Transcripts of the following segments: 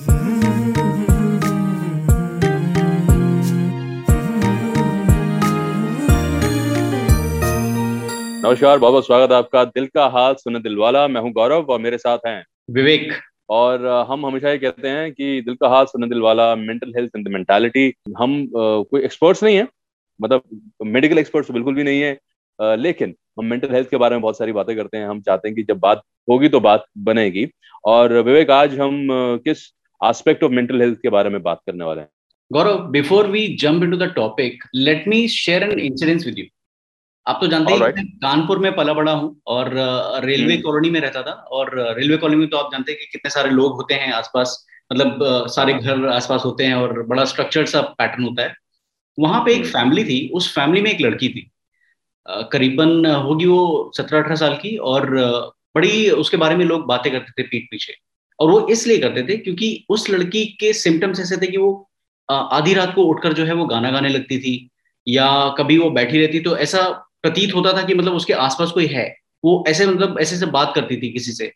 नमस्कार बहुत बहुत स्वागत है आपका दिल का हाल सुने दिल वाला। मैं हूँ गौरव और मेरे साथ हैं विवेक। और हम हमेशा ये कहते हैं कि दिल का हाल सुने दिलवाला मेंटल हेल्थ एंड मेंटालिटी हम कोई एक्सपर्ट्स नहीं है मतलब मेडिकल एक्सपर्ट्स बिल्कुल भी नहीं है लेकिन हम मेंटल हेल्थ के बारे में बहुत सारी बातें करते हैं हम चाहते हैं कि जब बात होगी तो बात बनेगी। और विवेक आज हम किस एस्पेक्ट ऑफ़ मेंटल हेल्थ के बारे में बात करने वाले हैं Gaurav before we jump into the topic let me share an incidence with you आप तो जानते हैं right. कानपुर में पला बड़ा हूँ और रेलवे hmm. कॉलोनी में रहता था और रेलवे कॉलोनी में तो आप जानते हैं कि कितने सारे लोग होते हैं आसपास मतलब सारे हाँ। घर आसपास होते हैं और बड़ा स्ट्रक्चर्ड सा पैटर्न होता है वहाँ पे एक फैमिली hmm. थी उस फैमिली में एक लड़की थी करीबन होगी वो सत्रह अठारह साल की और बड़ी उसके बारे में लोग बातें करते थे पीठ पीछे और वो इसलिए करते थे क्योंकि उस लड़की के सिम्टम्स ऐसे थे कि वो आधी रात को उठकर जो है वो गाना गाने लगती थी या कभी वो बैठी रहती तो ऐसा प्रतीत होता था कि मतलब उसके आसपास कोई है। वो ऐसे मतलब ऐसे से बात करती थी किसी से।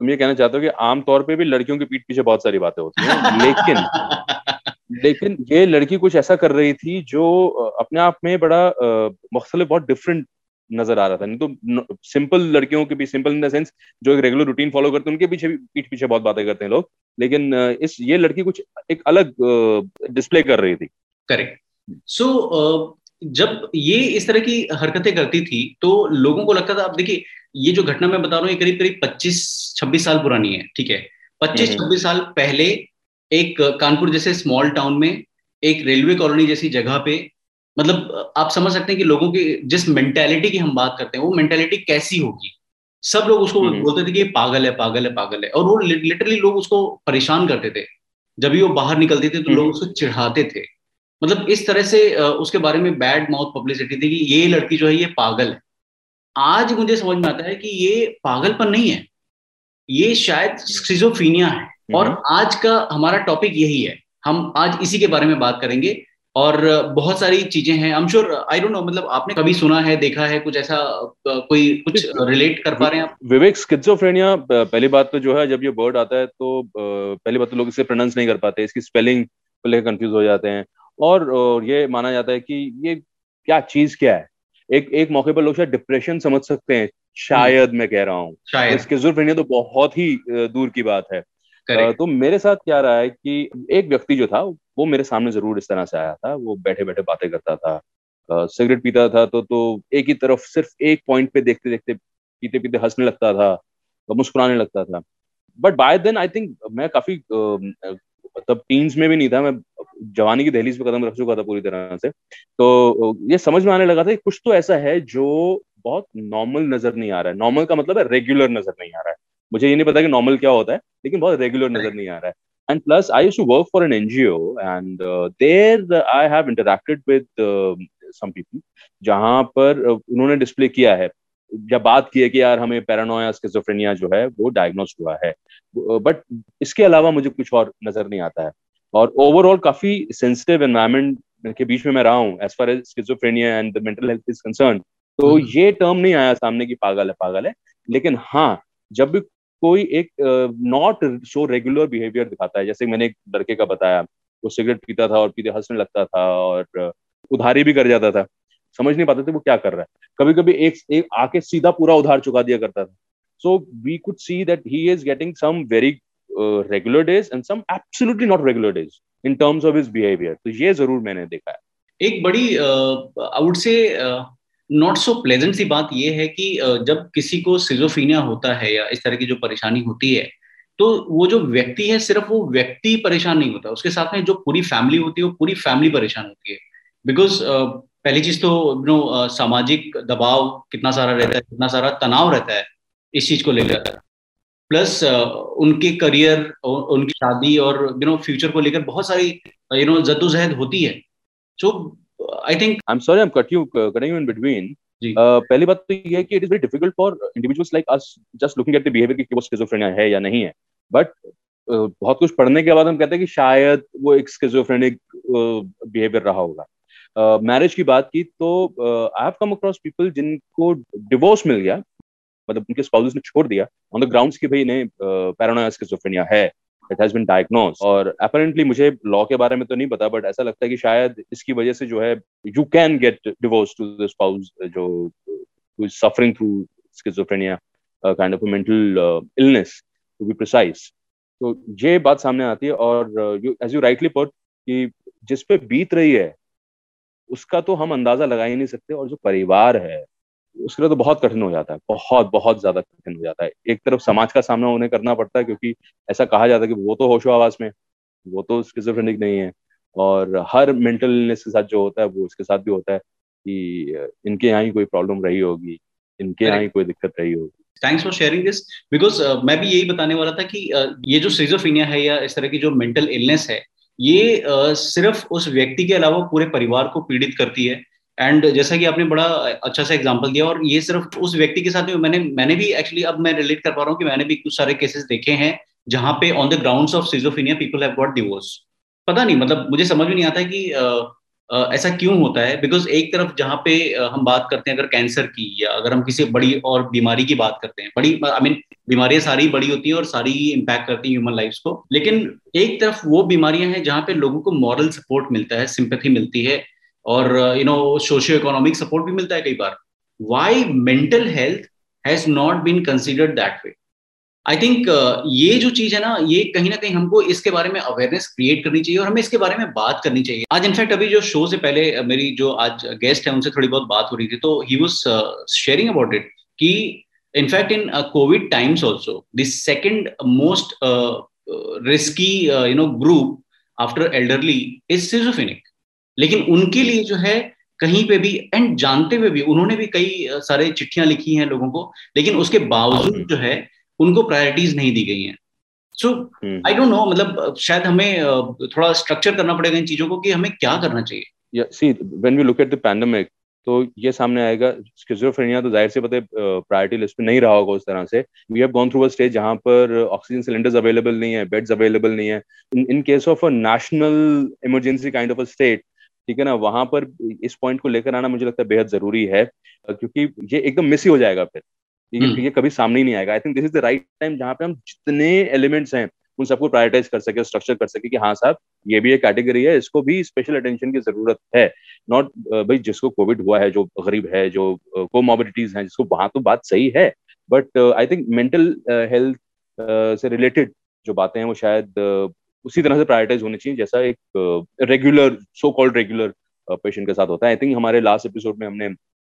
तुम ये कहना चाहते हो कि आमतौर पे भी लड़कियों के पीठ पीछे बहुत सारी बातें होती हैं लेकिन लेकिन ये लड़की कुछ ऐसा कर रही थी जो अपने आप में बड़ा मुख्तलिफ़ बहुत डिफरेंट नज़र आ रहा था। नहीं तो सिंपल लड़कियों के भी सिंपल इन द सेंस जो एक रेगुलर रूटीन फॉलो करते हैं उनके पीछे भी पीठ पीछे बहुत बातें करते हैं लोग। लेकिन इस ये लड़की कुछ एक अलग डिस्प्ले कर रही थी। करेक्ट सो so, जब ये इस तरह की हरकतें करती थी तो लोगों को लगता था अब देखिए ये जो घटना मैं बता रहा हूँ ये करीब करीब पच्चीस छब्बीस साल पुरानी है ठीक है? पच्चीस हम्म, हम्म। छब्बीस साल पहले एक कानपुर जैसे स्मॉल टाउन में एक रेलवे कॉलोनी जैसी जगह पे मतलब आप समझ सकते हैं कि लोगों की जिस मेंटेलिटी की हम बात करते हैं वो मेंटेलिटी कैसी होगी? सब लोग उसको हम्म, बोलते थे कि ये पागल है पागल है पागल है। और वो लिटरली लोग उसको परेशान करते थे। जब भी वो बाहर निकलते थे तो लोग उसको चिढ़ाते थे। मतलब इस तरह से उसके बारे में बैड माउथ पब्लिसिटी थी कि ये लड़की जो है ये पागल है। आज मुझे समझ में आता है कि ये पागलपन नहीं है। ये शायद स्किजोफीनिया है। और हम्म। आज का हमारा टॉपिक यही है। हम आज इसी के बारे में बात करेंगे। और बहुत सारी चीज़ें हैं। I am sure I don't know मतलब आपने कभी सुना है देखा है कुछ ऐसा कोई कुछ रिलेट कर पा रहे हैं आप? विवेक स्किजोफ्रेनिया पहली बात तो जो है जब ये वर्ड आता है तो पहली बात तो लोग इसे प्रोनाउंस नहीं कर पाते इसकी स्पेलिंग को लेकर कंफ्यूज हो जाते हैं। और, ये माना जाता है कि ये क्या चीज़ क्या है? एक एक मौके पर लोग शायद डिप्रेशन समझ सकते हैं शायद मैं कह रहा हूँ। स्किजोफ्रेनिया तो बहुत ही दूर की बात है। तो मेरे साथ क्या रहा है कि एक व्यक्ति जो था, वो मेरे सामने ज़रूर इस तरह से आया था, वो बैठे बैठे बातें करता था सिगरेट पीता था तो तो एक ही तरफ़ सिर्फ़ एक पॉइंट पे देखते देखते पीते पीते हंसने लगता था तो मुस्कुराने लगता था। But by then I think मैं काफ़ी मतलब टीन्स में भी नहीं था, मैं जवानी की दहलीज पे कदम रख चुका था पूरी तरह से। तो ये समझ में आने लगा था कि कुछ तो ऐसा है जो बहुत नॉर्मल नज़र नहीं आ रहा है। नॉर्मल का मतलब है रेगुलर नज़र नहीं आ रहा है। मुझे ये नहीं पता कि नॉर्मल क्या होता है लेकिन बहुत रेगुलर नज़र नहीं आ रहा है। And plus i used to work for an ngo and uh, there i have interacted with uh, some people जहाँ पर uh, उन्होंने डिस्प्ले किया है। जब बात की है कि यार हमें पैरानोया स्किजोफ्रेनिया जो है वो डायग्नोस हुआ है। बट इसके अलावा मुझे कुछ और नज़र नहीं आता है। और ओवरऑल काफ़ी सेंसिटिव एनवायरमेंट के बीच में मैं रहा हूँ as far as schizophrenia and the mental health is concern तो हम्म। ये टर्म नहीं आया सामने की पागल है पागल है। लेकिन हाँ जब भी कोई एक नॉट शो रेगुलर बिहेवियर दिखाता है। जैसे मैंने एक लड़के का बताया वो सिगरेट पीता था और पीते हंसने लगता था और उधारी भी कर जाता था। समझ नहीं पाते थे वो क्या कर रहा है। कभी कभी एक, एक आके सीधा पूरा उधार चुका दिया करता था। So we could see that he is getting some very regular days and some absolutely not regular days in terms of his behaviour तो ये ज़रूर मैंने देखा है। एक बड़ी I would say not so pleasant सी बात यह है कि जब किसी को सिजोफीनिया होता है या इस तरह की जो परेशानी होती है तो वो जो व्यक्ति है सिर्फ़ वो व्यक्ति परेशान नहीं होता। उसके साथ में जो पूरी फैमिली होती है, वो पूरी फैमिली परेशान होती है। बिकॉज़ पहली चीज़ तो नो सामाजिक दबाव कितना सारा रहता है, कितना सारा तनाव रहता है, इस चीज़ को लेकर। प्लस उनके करियर उनकी शादी और यू नो फ्यूचर को लेकर बहुत सारी यू नो जद्दोजहद होती है। So I think I am sorry I am cut you cutting you in between पहली बात तो ये है कि it is very difficult for individuals like us just looking at the behaviour कि वो स्किजोफ्रेनिया है या नहीं है। बट uh, बहुत कुछ पढ़ने के बाद हम कहते हैं कि शायद वो एक स्किजोफ्रेनिक बिहेवियर रहा होगा। मैरिज uh, की बात की तो I have come across people जिनको डिवोर्स मिल गया। मतलब उनके स्पाउसेस ने छोड़ दिया। ऑन द ग्राउंड्स की भाई इन्हें पैरानोया स्किजोफ्रेनिया है। इट हैज़ बीन डायग्नोज और अपेरेंटली मुझे लॉ के बारे में तो नहीं पता बट ऐसा लगता है कि शायद इसकी वजह से जो है you can get divorce to the spouse जो suffering through schizophrenia kind of mental illness to be precise तो ये बात सामने आती है और एज यू राइटली पुट कि जिस पे बीत रही है, उसका तो हम अंदाज़ा लगा ही नहीं सकते और जो परिवार है उसके लिए तो बहुत कठिन हो जाता है बहुत बहुत ज़्यादा कठिन हो जाता है। एक तरफ़ समाज का सामना उन्हें करना पड़ता है क्योंकि ऐसा कहा जाता है कि वो तो होशो आवास में वो तो स्किजोफ्रेनिक नहीं है और हर मेंटल इलनेस के साथ जो होता है वो उसके साथ भी होता है कि इनके यहाँ ही कोई प्रॉब्लम रही होगी इनके यहाँ ही कोई दिक्कत रही होगी। Thanks for sharing this because मैं भी यही बताने वाला था कि uh, ये जो सिजोफीनिया है या इस तरह की जो मेंटल इलनेस है ये uh, सिर्फ़ उस व्यक्ति के अलावा पूरे परिवार को पीड़ित करती है एंड जैसा कि आपने बड़ा अच्छा सा एग्जांपल दिया और ये सिर्फ़ उस व्यक्ति के साथ मैंने मैंने भी एक्चुअली अब मैं रिलेट कर पा रहा हूँ कि मैंने भी कुछ सारे केसेस देखे हैं जहाँ पे on the grounds of schizophrenia people have got divorce पता नहीं मतलब मुझे समझ में नहीं आता कि आ, आ, ऐसा क्यों होता है? बिकॉज़ एक तरफ़ जहाँ पे हम बात करते हैं अगर कैंसर की या अगर हम किसी बड़ी और बीमारी की बात करते हैं बड़ी आई मीन बीमारियाँ सारी बड़ी होती हैं और सारी इम्पैक्ट करती हैं ह्यूमन लाइफ को। लेकिन एक तरफ़ वो बीमारियाँ हैं जहाँ पे लोगों को मॉरल सपोर्ट मिलता है सिंपथी मिलती है और you know socio economic support भी मिलता है कई बार। Why mental health has not been considered that way I think ये जो चीज़ है ना ये कहीं ना कहीं हमको इसके बारे में अवेयरनेस क्रिएट करनी चाहिए और हमें इसके बारे में बात करनी चाहिए। आज इनफैक्ट अभी जो शो से पहले uh, मेरी जो आज गेस्ट है उनसे थोड़ी बहुत बात हो रही थी तो he was sharing about it कि in fact in covid times also the second most risky you know group after elderly is schizophrenic लेकिन उनके लिए जो है कहीं पे भी एंड जानते हुए भी उन्होंने भी कई सारे चिट्ठियाँ लिखी हैं लोगों को लेकिन उसके बावजूद जो है उनको प्रायोरिटीज नहीं दी गई हैं। सो आई डोंट नो मतलब शायद हमें थोड़ा स्ट्रक्चर करना पड़ेगा इन चीज़ों को कि हमें क्या करना चाहिए। See when we look at the pandemic तो ये सामने आएगा स्किजोफ्रेनिया तो ज़ाहिर से पता है प्रायोरिटी लिस्ट में नहीं रहा होगा उस तरह से। We have gone through a stage जहाँ पर ऑक्सीजन सिलेंडर्स अवेलेबल नहीं है बेड्स अवेलेबल नहीं है। In case of a national emergency kind of a state ठीक है ना वहाँ पर इस पॉइंट को लेकर आना मुझे लगता है बेहद ज़रूरी है क्योंकि ये एकदम मिस ही हो जाएगा फिर। ये, हम्म। ये कभी सामने ही नहीं आएगा। I think this is the right time जहाँ पे हम जितने एलिमेंट्स हैं उन सबको प्रायोरिटाइज कर सके स्ट्रक्चर कर सके कि हाँ साहब ये भी एक कैटेगरी है इसको भी स्पेशल अटेंशन की ज़रूरत है। नॉट भाई जिसको कोविड हुआ है जो गरीब है जो कोमोबिलिटीज हैं जिसको वहाँ तो बात सही है but I think mental health से रिलेटेड जो बातें हैं वो शायद उसी तरह से प्रायोरिटाइज होनी चाहिए, जैसा एक regular so called regular patient के साथ होता है। आई थिंक हमारे लास्ट एपिसोड में हमने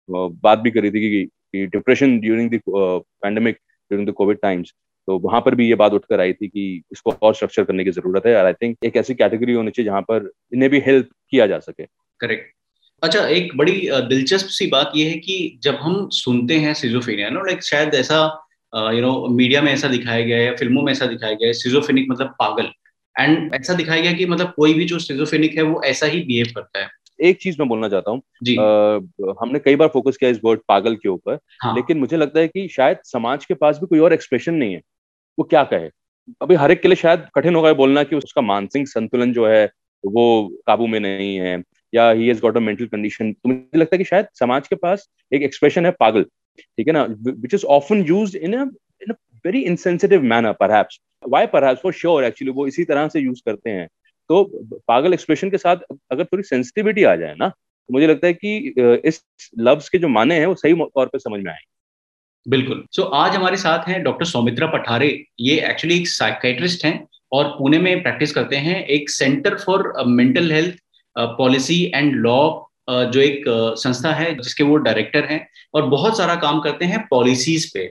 बात भी करी थी कि depression during the pandemic during the covid times तो वहाँ पर भी ये बात उठकर आई थी कि इसको और स्ट्रक्चर करने की ज़रूरत है। और आई थिंक एक ऐसी कैटेगरी होनी चाहिए जहाँ पर इन्हें भी हेल्प किया जा सके। करेक्ट अच्छा एक बड़ी दिलचस्प सी बात यह है कि जब हम सुनते हैं सिजोफेनिया नो लाइक शायद ऐसा यू नो मीडिया में ऐसा दिखाया गया है या फ़िल्मों में ऐसा दिखाया गया है सिजोफेनिक मतलब पागल। एंड ऐसा दिखाया गया कि मतलब कोई भी जो सिजोफेनिक है वो ऐसा ही बिहेव करता है। एक चीज़ मैं बोलना चाहता हूँ। हमने कई बार फोकस किया इस वर्ड पागल के ऊपर हाँ. लेकिन मुझे लगता है कि शायद समाज के पास भी कोई और एक्सप्रेशन नहीं है। वो क्या कहे? अभी हर एक के लिए शायद कठिन होगा बोलना कि उसका मानसिक संतुलन जो है वो काबू में नहीं है या he has got a mental condition तो मुझे लगता है कि शायद समाज के पास एक एक्सप्रेशन है पागल ठीक है ना? Which is often use in in a very insensitive manner perhaps why पर फॉर श्योर एक्चुअली वो इसी तरह से यूज़ करते हैं। तो पागल एक्सप्रेशन के साथ अगर थोड़ी सेंसिटिविटी आ जाए ना तो मुझे लगता है कि इस लव्स के जो माने हैं वो सही तौर पर समझ में आए बिल्कुल। सो so, आज हमारे साथ हैं डॉक्टर सौमित्रा पठारे। ये एक्चुअली एक साइकेट्रिस्ट हैं और पुणे में प्रैक्टिस करते हैं। एक centre for mental health policy and law जो एक संस्था है जिसके वो डायरेक्टर हैं और बहुत सारा काम करते हैं पॉलिसीज़ पे।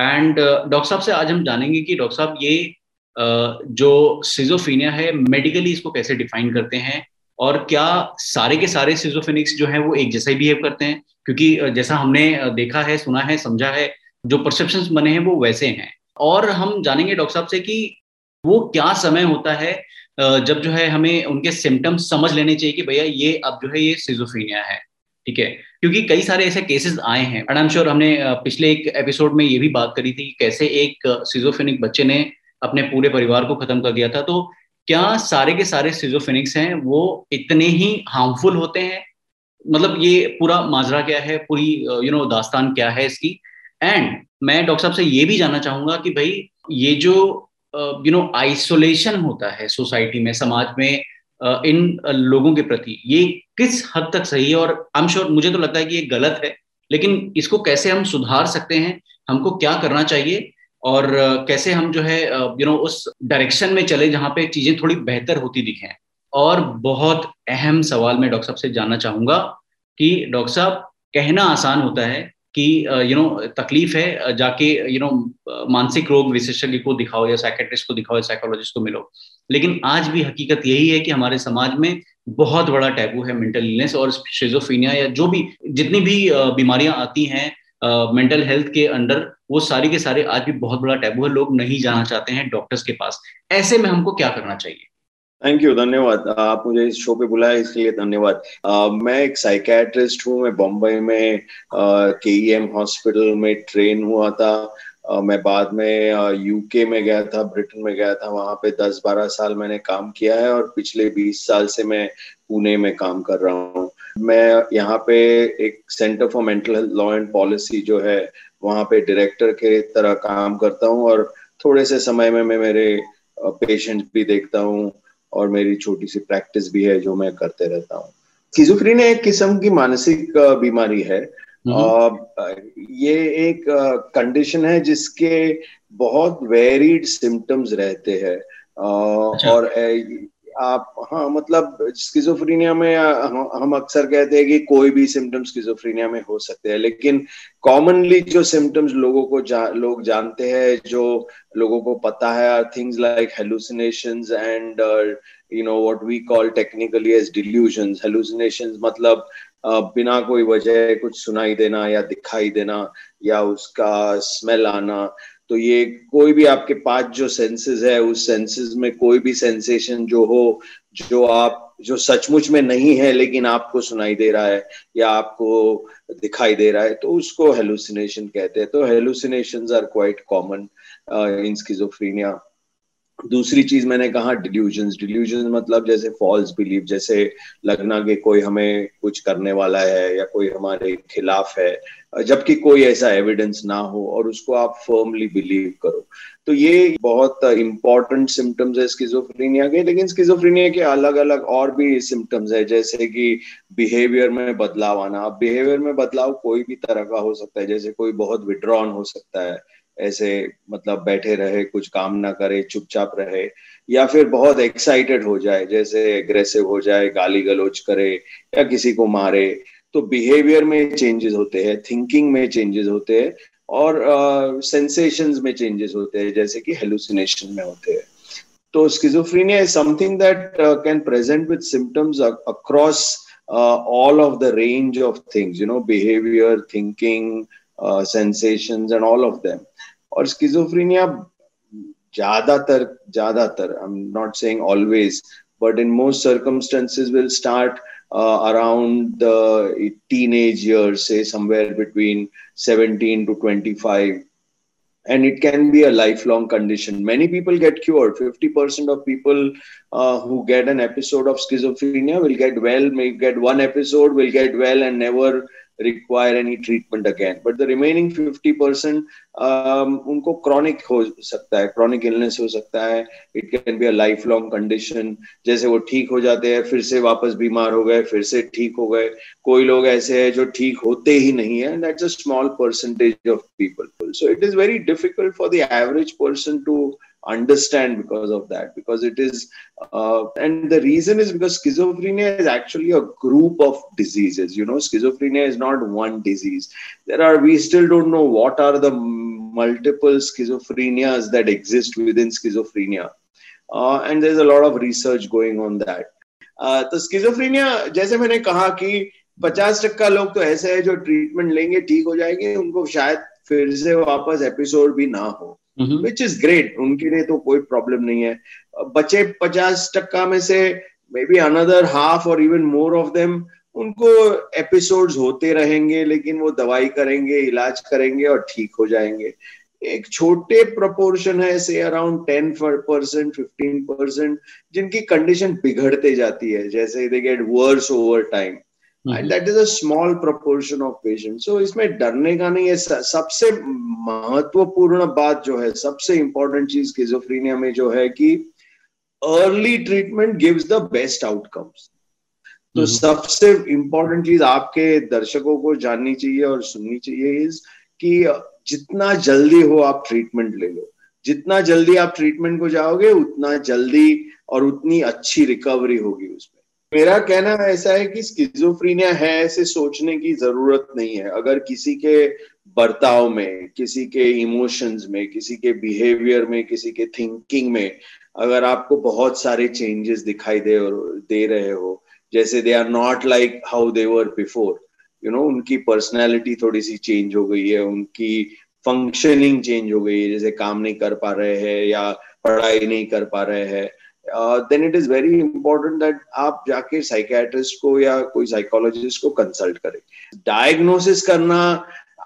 एंड डॉक्टर साहब से आज हम जानेंगे कि डॉक्टर साहब ये uh, जो सिजोफीनिया है मेडिकली इसको कैसे डिफाइन करते हैं और क्या सारे के सारे सिजोफिनिक्स जो है वो एक जैसा ही बिहेव करते हैं? क्योंकि uh, जैसा हमने uh, देखा है सुना है समझा है जो परसेप्शन बने हैं वो वैसे हैं। और हम जानेंगे डॉक्टर साहब से कि वो क्या समय होता है जब जो है हमें उनके सिम्टम्स समझ लेने चाहिए कि भैया ये अब जो है ये सिजोफीनिया है। ठीक है? क्योंकि कई सारे ऐसे केसेस आए हैं एंड आई एम श्योर हमने पिछले एक एपिसोड में ये भी बात करी थी कि कैसे एक सिजोफेनिक बच्चे ने अपने पूरे परिवार को खत्म कर दिया था। तो क्या सारे के सारे सिजोफेनिक्स हैं? वो इतने ही हार्मफुल होते हैं? मतलब ये पूरा माजरा क्या है? पूरी यू नो दास्तान क्या है इसकी? एंड मैं डॉक्टर साहब से ये भी जानना चाहूँगा कि भाई ये जो यू नो आइसोलेशन होता है सोसाइटी में, समाज में इन लोगों के प्रति। ये किस हद तक सही है और आई एम श्योर मुझे तो लगता है कि ये गलत है, लेकिन इसको कैसे हम सुधार सकते हैं, हमको क्या करना चाहिए और कैसे हम जो है यू नो उस डायरेक्शन में चले जहाँ पे चीज़ें थोड़ी बेहतर होती दिखें। और बहुत अहम सवाल मैं डॉक्टर साहब से जानना चाहूँगा कि डॉक्टर साहब, कहना आसान होता है कि यू नो तकलीफ़ है जाके यू नो मानसिक रोग विशेषज्ञ को दिखाओ या साइकेट्रिस्ट को दिखाओ, या साइकोलॉजिस्ट को मिलो। लेकिन आज भी हकीकत यही है कि हमारे समाज में बहुत बड़ा टैबू है मेंटल इलनेस और शिजोफीनिया या जो भी, जितनी भी बीमारियाँ आती हैं मेंटल हेल्थ के अंडर वो सारी के सारे आज भी बहुत बड़ा टैबू है, लोग नहीं जाना चाहते हैं डॉक्टर्स के पास। ऐसे में हमको क्या करना चाहिए? थैंक यू धन्यवाद। आप मुझे इस शो पे बुलाया इसके लिए धन्यवाद मैं एक साइकेट्रिस्ट हूँ, मैं बम्बई में के एम हॉस्पिटल में ट्रेन हुआ था। मैं बाद में यूके में गया था ब्रिटेन में गया था, वहाँ पे 10-12 साल मैंने काम किया है और पिछले 20 साल से मैं पुणे में काम कर रहा हूँ मैं यहाँ पे एक centre for mental health law and policy जो है, वहाँ पे डायरेक्टर के तरह काम करता हूँ और थोड़े से समय में मैं मेरे पेशेंट भी देखता हूँ और मेरी छोटी सी प्रैक्टिस भी है जो मैं करते रहता हूँ स्किजोफ्रेनिया एक किस्म की मानसिक बीमारी है। ये एक कंडीशन है जिसके बहुत वेरिड सिम्टम्स रहते हैं। अच्छा। और आप हाँ मतलब स्किजोफ्रीनिया में हम अक्सर कहते हैं कि कोई भी सिम्टम्स स्किजोफ्रीनिया में हो सकते हैं लेकिन कॉमनली जो सिम्टम्स लोगों को जा, लोग जानते हैं जो लोगों को पता है are things like hallucinations and you know what we call technically as delusions hallucinations मतलब बिना कोई वजह कुछ सुनाई देना या दिखाई देना या उसका स्मेल आना तो ये कोई भी आपके पास जो सेंसेस है, उस सेंसेस में कोई भी सेंसेशन जो हो, जो आप, जो सचमुच में नहीं है, लेकिन आपको सुनाई दे रहा है या आपको दिखाई दे रहा है तो उसको हेलुसिनेशन कहते हैं। तो hallucination are quite common in schizophrenia दूसरी चीज़ मैंने कहा डिल्यूजन डिल्यूजन मतलब जैसे फॉल्स बिलीव जैसे लगना कि कोई हमें कुछ करने वाला है या कोई हमारे खिलाफ है, जबकि कोई ऐसा एविडेंस ना हो और उसको आप फर्मली बिलीव करो। तो ये बहुत इंपॉर्टेंट सिम्टम्स है स्किजोफ्रेनिया के, लेकिन स्किजोफ्रेनिया के अलग अलग और भी सिम्टम्स है, जैसे कि बिहेवियर में बदलाव आना। बिहेवियर में बदलाव कोई भी तरह का हो सकता है, जैसे कोई बहुत विड्रॉन हो सकता है। ऐसे मतलब बैठे रहे कुछ काम ना करे चुपचाप रहे या फिर बहुत एक्साइटेड हो जाए जैसे एग्रेसिव हो जाए गाली गलोच करे या किसी को मारे तो बिहेवियर में चेंजेस होते हैं थिंकिंग में चेंजेस होते हैं और सेंसेशंस uh, में चेंजेस होते हैं जैसे कि हेलुसिनेशन में होते हैं। तो schizophrenia is something that can present with symptoms across all of the range of things you know behaviour thinking sensations and all of them और स्किजोफ्रेनिया ज्यादातर ज्यादातर I am not saying always but in most circumstances will start uh, around the teenage years, say somewhere between 17 to 25. And it can be a lifelong condition. Many people get cured. 50% of people uh, who get an episode of schizophrenia will get well, may get one episode, will get well, and never require any treatment again. But the remaining 50% um, उनको chronic हो सकता है chronic illness हो सकता है। It can be a life long condition जैसे वो ठीक हो जाते हैं फिर से वापस बीमार हो गए फिर से ठीक हो गए। कोई लोग ऐसे हैं जो ठीक होते ही नहीं है that's a small percentage of people so it is very difficult for the average person to understand because of that because it is uh, and the reason is because schizophrenia is actually a group of diseases you know schizophrenia is not one disease there are we still don't know what are the multiple schizophrenias that exist within schizophrenia uh, and there's a lot of research going on that uh, तो schizophrenia जैसे मैंने कहा कि 50 टक्का लोग तो ऐसे हैं जो ट्रीटमेंट लेंगे ठीक हो जाएंगे उनको शायद फिर से वापस एपिसोड भी ना हो विच इज़ ग्रेट उनके लिए तो कोई प्रॉब्लम नहीं है। बचे पचास टक्का में से मे बी अनदर हाफ़ और इवन मोर ऑफ़ देम उनको एपिसोड्स होते रहेंगे, लेकिन वो दवाई करेंगे, इलाज करेंगे और ठीक हो जाएँगे। एक छोटे प्रोपोर्शन है से around ten percent fifteen percent जिनकी कंडीशन बिगड़ते जाती है। जैसे they get worse over time that is a small proportion of patient सो इसमें डरने का नहीं है। सबसे महत्वपूर्ण बात जो है सबसे इंपॉर्टेंट चीज़ स्किजोफ्रीनिया में जो है कि early treatment gives the best outcomes तो हम्म। सबसे इंपॉर्टेंट चीज़ आपके दर्शकों को जाननी चाहिए और सुननी चाहिए इज़ कि जितना जल्दी हो आप ट्रीटमेंट ले लो। जितना जल्दी आप ट्रीटमेंट को जाओगे उतना जल्दी और उतनी अच्छी रिकवरी होगी उसमें। मेरा कहना ऐसा है कि स्किजोफ्रीनिया है ऐसे सोचने की ज़रूरत नहीं है। अगर किसी के बर्ताव में, किसी के इमोशंस में, किसी के बिहेवियर में, किसी के थिंकिंग में अगर आपको बहुत सारे चेंजेस दिखाई दे और दे रहे हो, जैसे they are not like how they were before you know उनकी पर्सनैलिटी थोड़ी सी चेंज हो गई है, उनकी फंक्शनिंग चेंज हो गई है, जैसे काम नहीं कर पा रहे हैं या पढ़ाई नहीं कर पा रहे हैं then it is very important that आप जाके साइकेट्रिस्ट को या कोई साइकोलॉजिस्ट को कंसल्ट करें डायग्नोसिस करना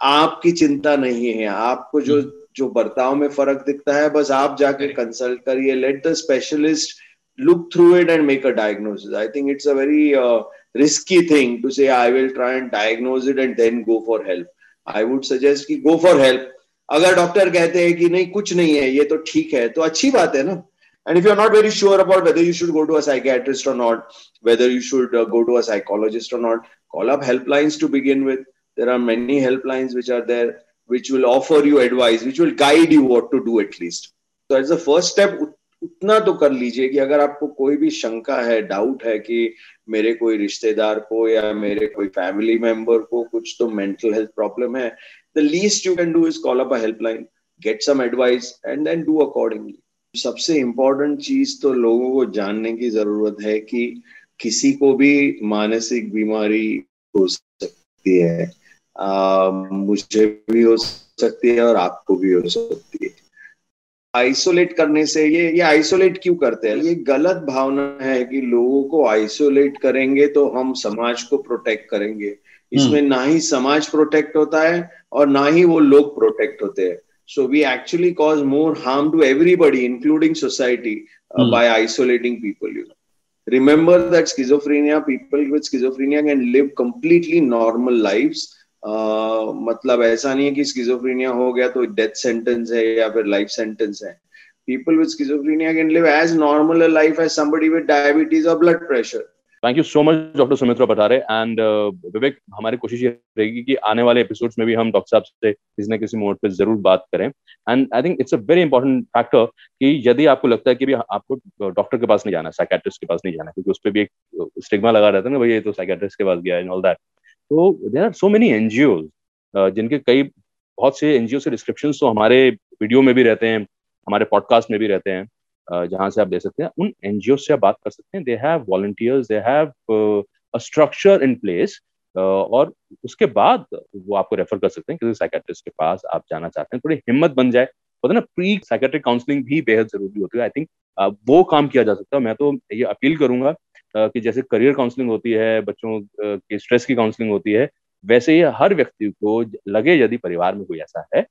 आपकी चिंता नहीं है आपको जो जो बर्ताव में फ़र्क दिखता है बस आप जाके कंसल्ट करिए let the specialist look through it and make a diagnosis. I think it's a very uh, risky thing to say I will try and diagnose it and then go for help. I would suggest कि go for help. अगर doctor कहते हैं कि नहीं कुछ नहीं है ये तो ठीक है तो अच्छी बात है ना and if you're not very sure about whether you should go to a psychiatrist or not whether you should uh, go to a psychologist or not call up helplines to begin with there are many helplines which are there which will offer you advice which will guide you what to do at least so as the first step उतना तो कर लीजिए कि अगर आपको कोई भी शंका है डाउट है कि मेरे कोई रिश्तेदार को या मेरे कोई फैमिली मेंबर को कुछ तो मेंटल हेल्थ प्रॉब्लम है the least you can do is call up a helpline get some advice and then do accordingly सबसे इम्पोर्टेंट चीज़ तो लोगों को जानने की ज़रूरत है कि किसी को भी मानसिक बीमारी हो सकती है आ, मुझे भी हो सकती है और आपको भी हो सकती है। आइसोलेट करने से ये ये आइसोलेट क्यों करते हैं? ये गलत भावना है कि लोगों को आइसोलेट करेंगे तो हम समाज को प्रोटेक्ट करेंगे। इसमें हम्म। ना ही समाज प्रोटेक्ट होता है और ना ही वो लोग प्रोटेक्ट होते हैं। So we actually cause more harm to everybody including society by isolating people you remember that schizophrenia people with schizophrenia can live completely normal lives मतलब ऐसा नहीं है कि स्किजोफ्रीनिया हो गया तो डेथ सेंटेंस है या फिर लाइफ सेंटेंस है। People with schizophrenia can live as normal life as as somebody with diabetes or blood pressure. Thank you so much doctor Soumitra Pathare and Vivek हमारी कोशिश ये रहेगी कि आने वाले एपिसोड्स में भी हम डॉक्टर साहब से किसी न किसी मोड पे ज़रूर बात करें। And I think it's a very important factor कि यदि आपको लगता है कि भी आपको डॉक्टर के पास नहीं जाना साइकेट्रिस्ट के पास नहीं जाना क्योंकि उस पर भी एक स्टिग्मा लगा रहता है ना भाई ये तो साइकेट्रिस्ट के पास गया एंड ऑल दैट तो there are so many NGO जिनके कई बहुत से एनजीओ से डिस्क्रिप्शन तो हमारे वीडियो में भी रहते हैं हमारे पॉडकास्ट में भी रहते हैं। uh, जहाँ से आप देख सकते हैं, उन एनजीओ से आप बात कर सकते हैं। They have volunteers they have a structure in place और उसके बाद वो आपको रेफर कर सकते हैं किसी साइकेट्रिस्ट के पास आप जाना चाहते हैं। थोड़ी हिम्मत बन जाए। पता ना प्री साइकेट्रिक काउंसलिंग भी बेहद ज़रूरी होती है। आई थिंक वो काम किया जा सकता है। मैं तो ये अपील करूँगा कि जैसे करियर काउंसलिंग होती है, बच्चों के स्ट्रेस की काउंसलिंग होती है, वैसे ही हर व्यक्ति को लगे यदि परिवार में कोई ऐसा है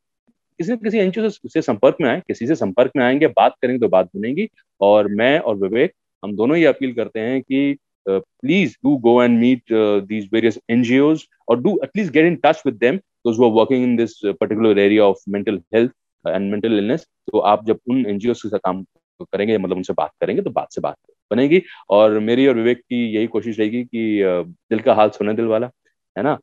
किसी किसी एनजीओ से संपर्क में आए, किसी से संपर्क में आएँगे, बात करेंगे तो बात बनेगी और मैं और विवेक, हम दोनों ही अपील करते हैं कि please do go and meet these various NGO और do at least get in touch with them those working in this particular area of mental health and mental illness तो आप जब उन एनजीओ के साथ काम करेंगे मतलब उनसे बात करेंगे तो बात से बात बनेगी। और मेरी और विवेक की यही कोशिश रहेगी कि दिल का हाल सुने दिल वाला, है ना?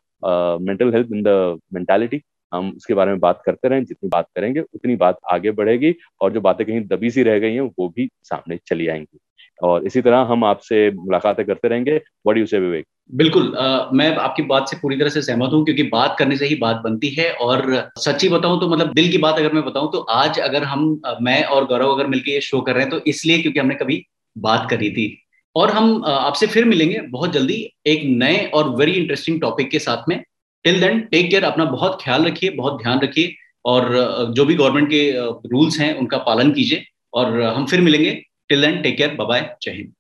Mental health in the mentality हम उसके बारे में बात करते रहें जितनी बात करेंगे उतनी बात आगे बढ़ेगी और जो बातें कहीं दबी सी रह गई हैं वो भी सामने चली आएँगी। और इसी तरह हम आपसे मुलाकातें करते रहेंगे। व्हाट यू से विवेक बिल्कुल आ, मैं आपकी बात से पूरी तरह से सहमत हूँ क्योंकि बात करने से ही बात बनती है और सच्ची बताऊँ तो मतलब दिल की बात अगर मैं बताऊँ तो आज अगर हम मैं और गौरव अगर मिलकर ये शो कर रहे हैं तो इसलिए क्योंकि हमने कभी बात करी थी। और हम आपसे फिर मिलेंगे बहुत जल्दी एक नए और वेरी इंटरेस्टिंग टॉपिक के साथ में। टिल देन टेक केयर अपना बहुत ख्याल रखिए, बहुत ध्यान रखिए, और जो भी गवर्नमेंट के रूल्स हैं, उनका पालन कीजिए, और हम फिर मिलेंगे। Till then take care bye Jai Hind.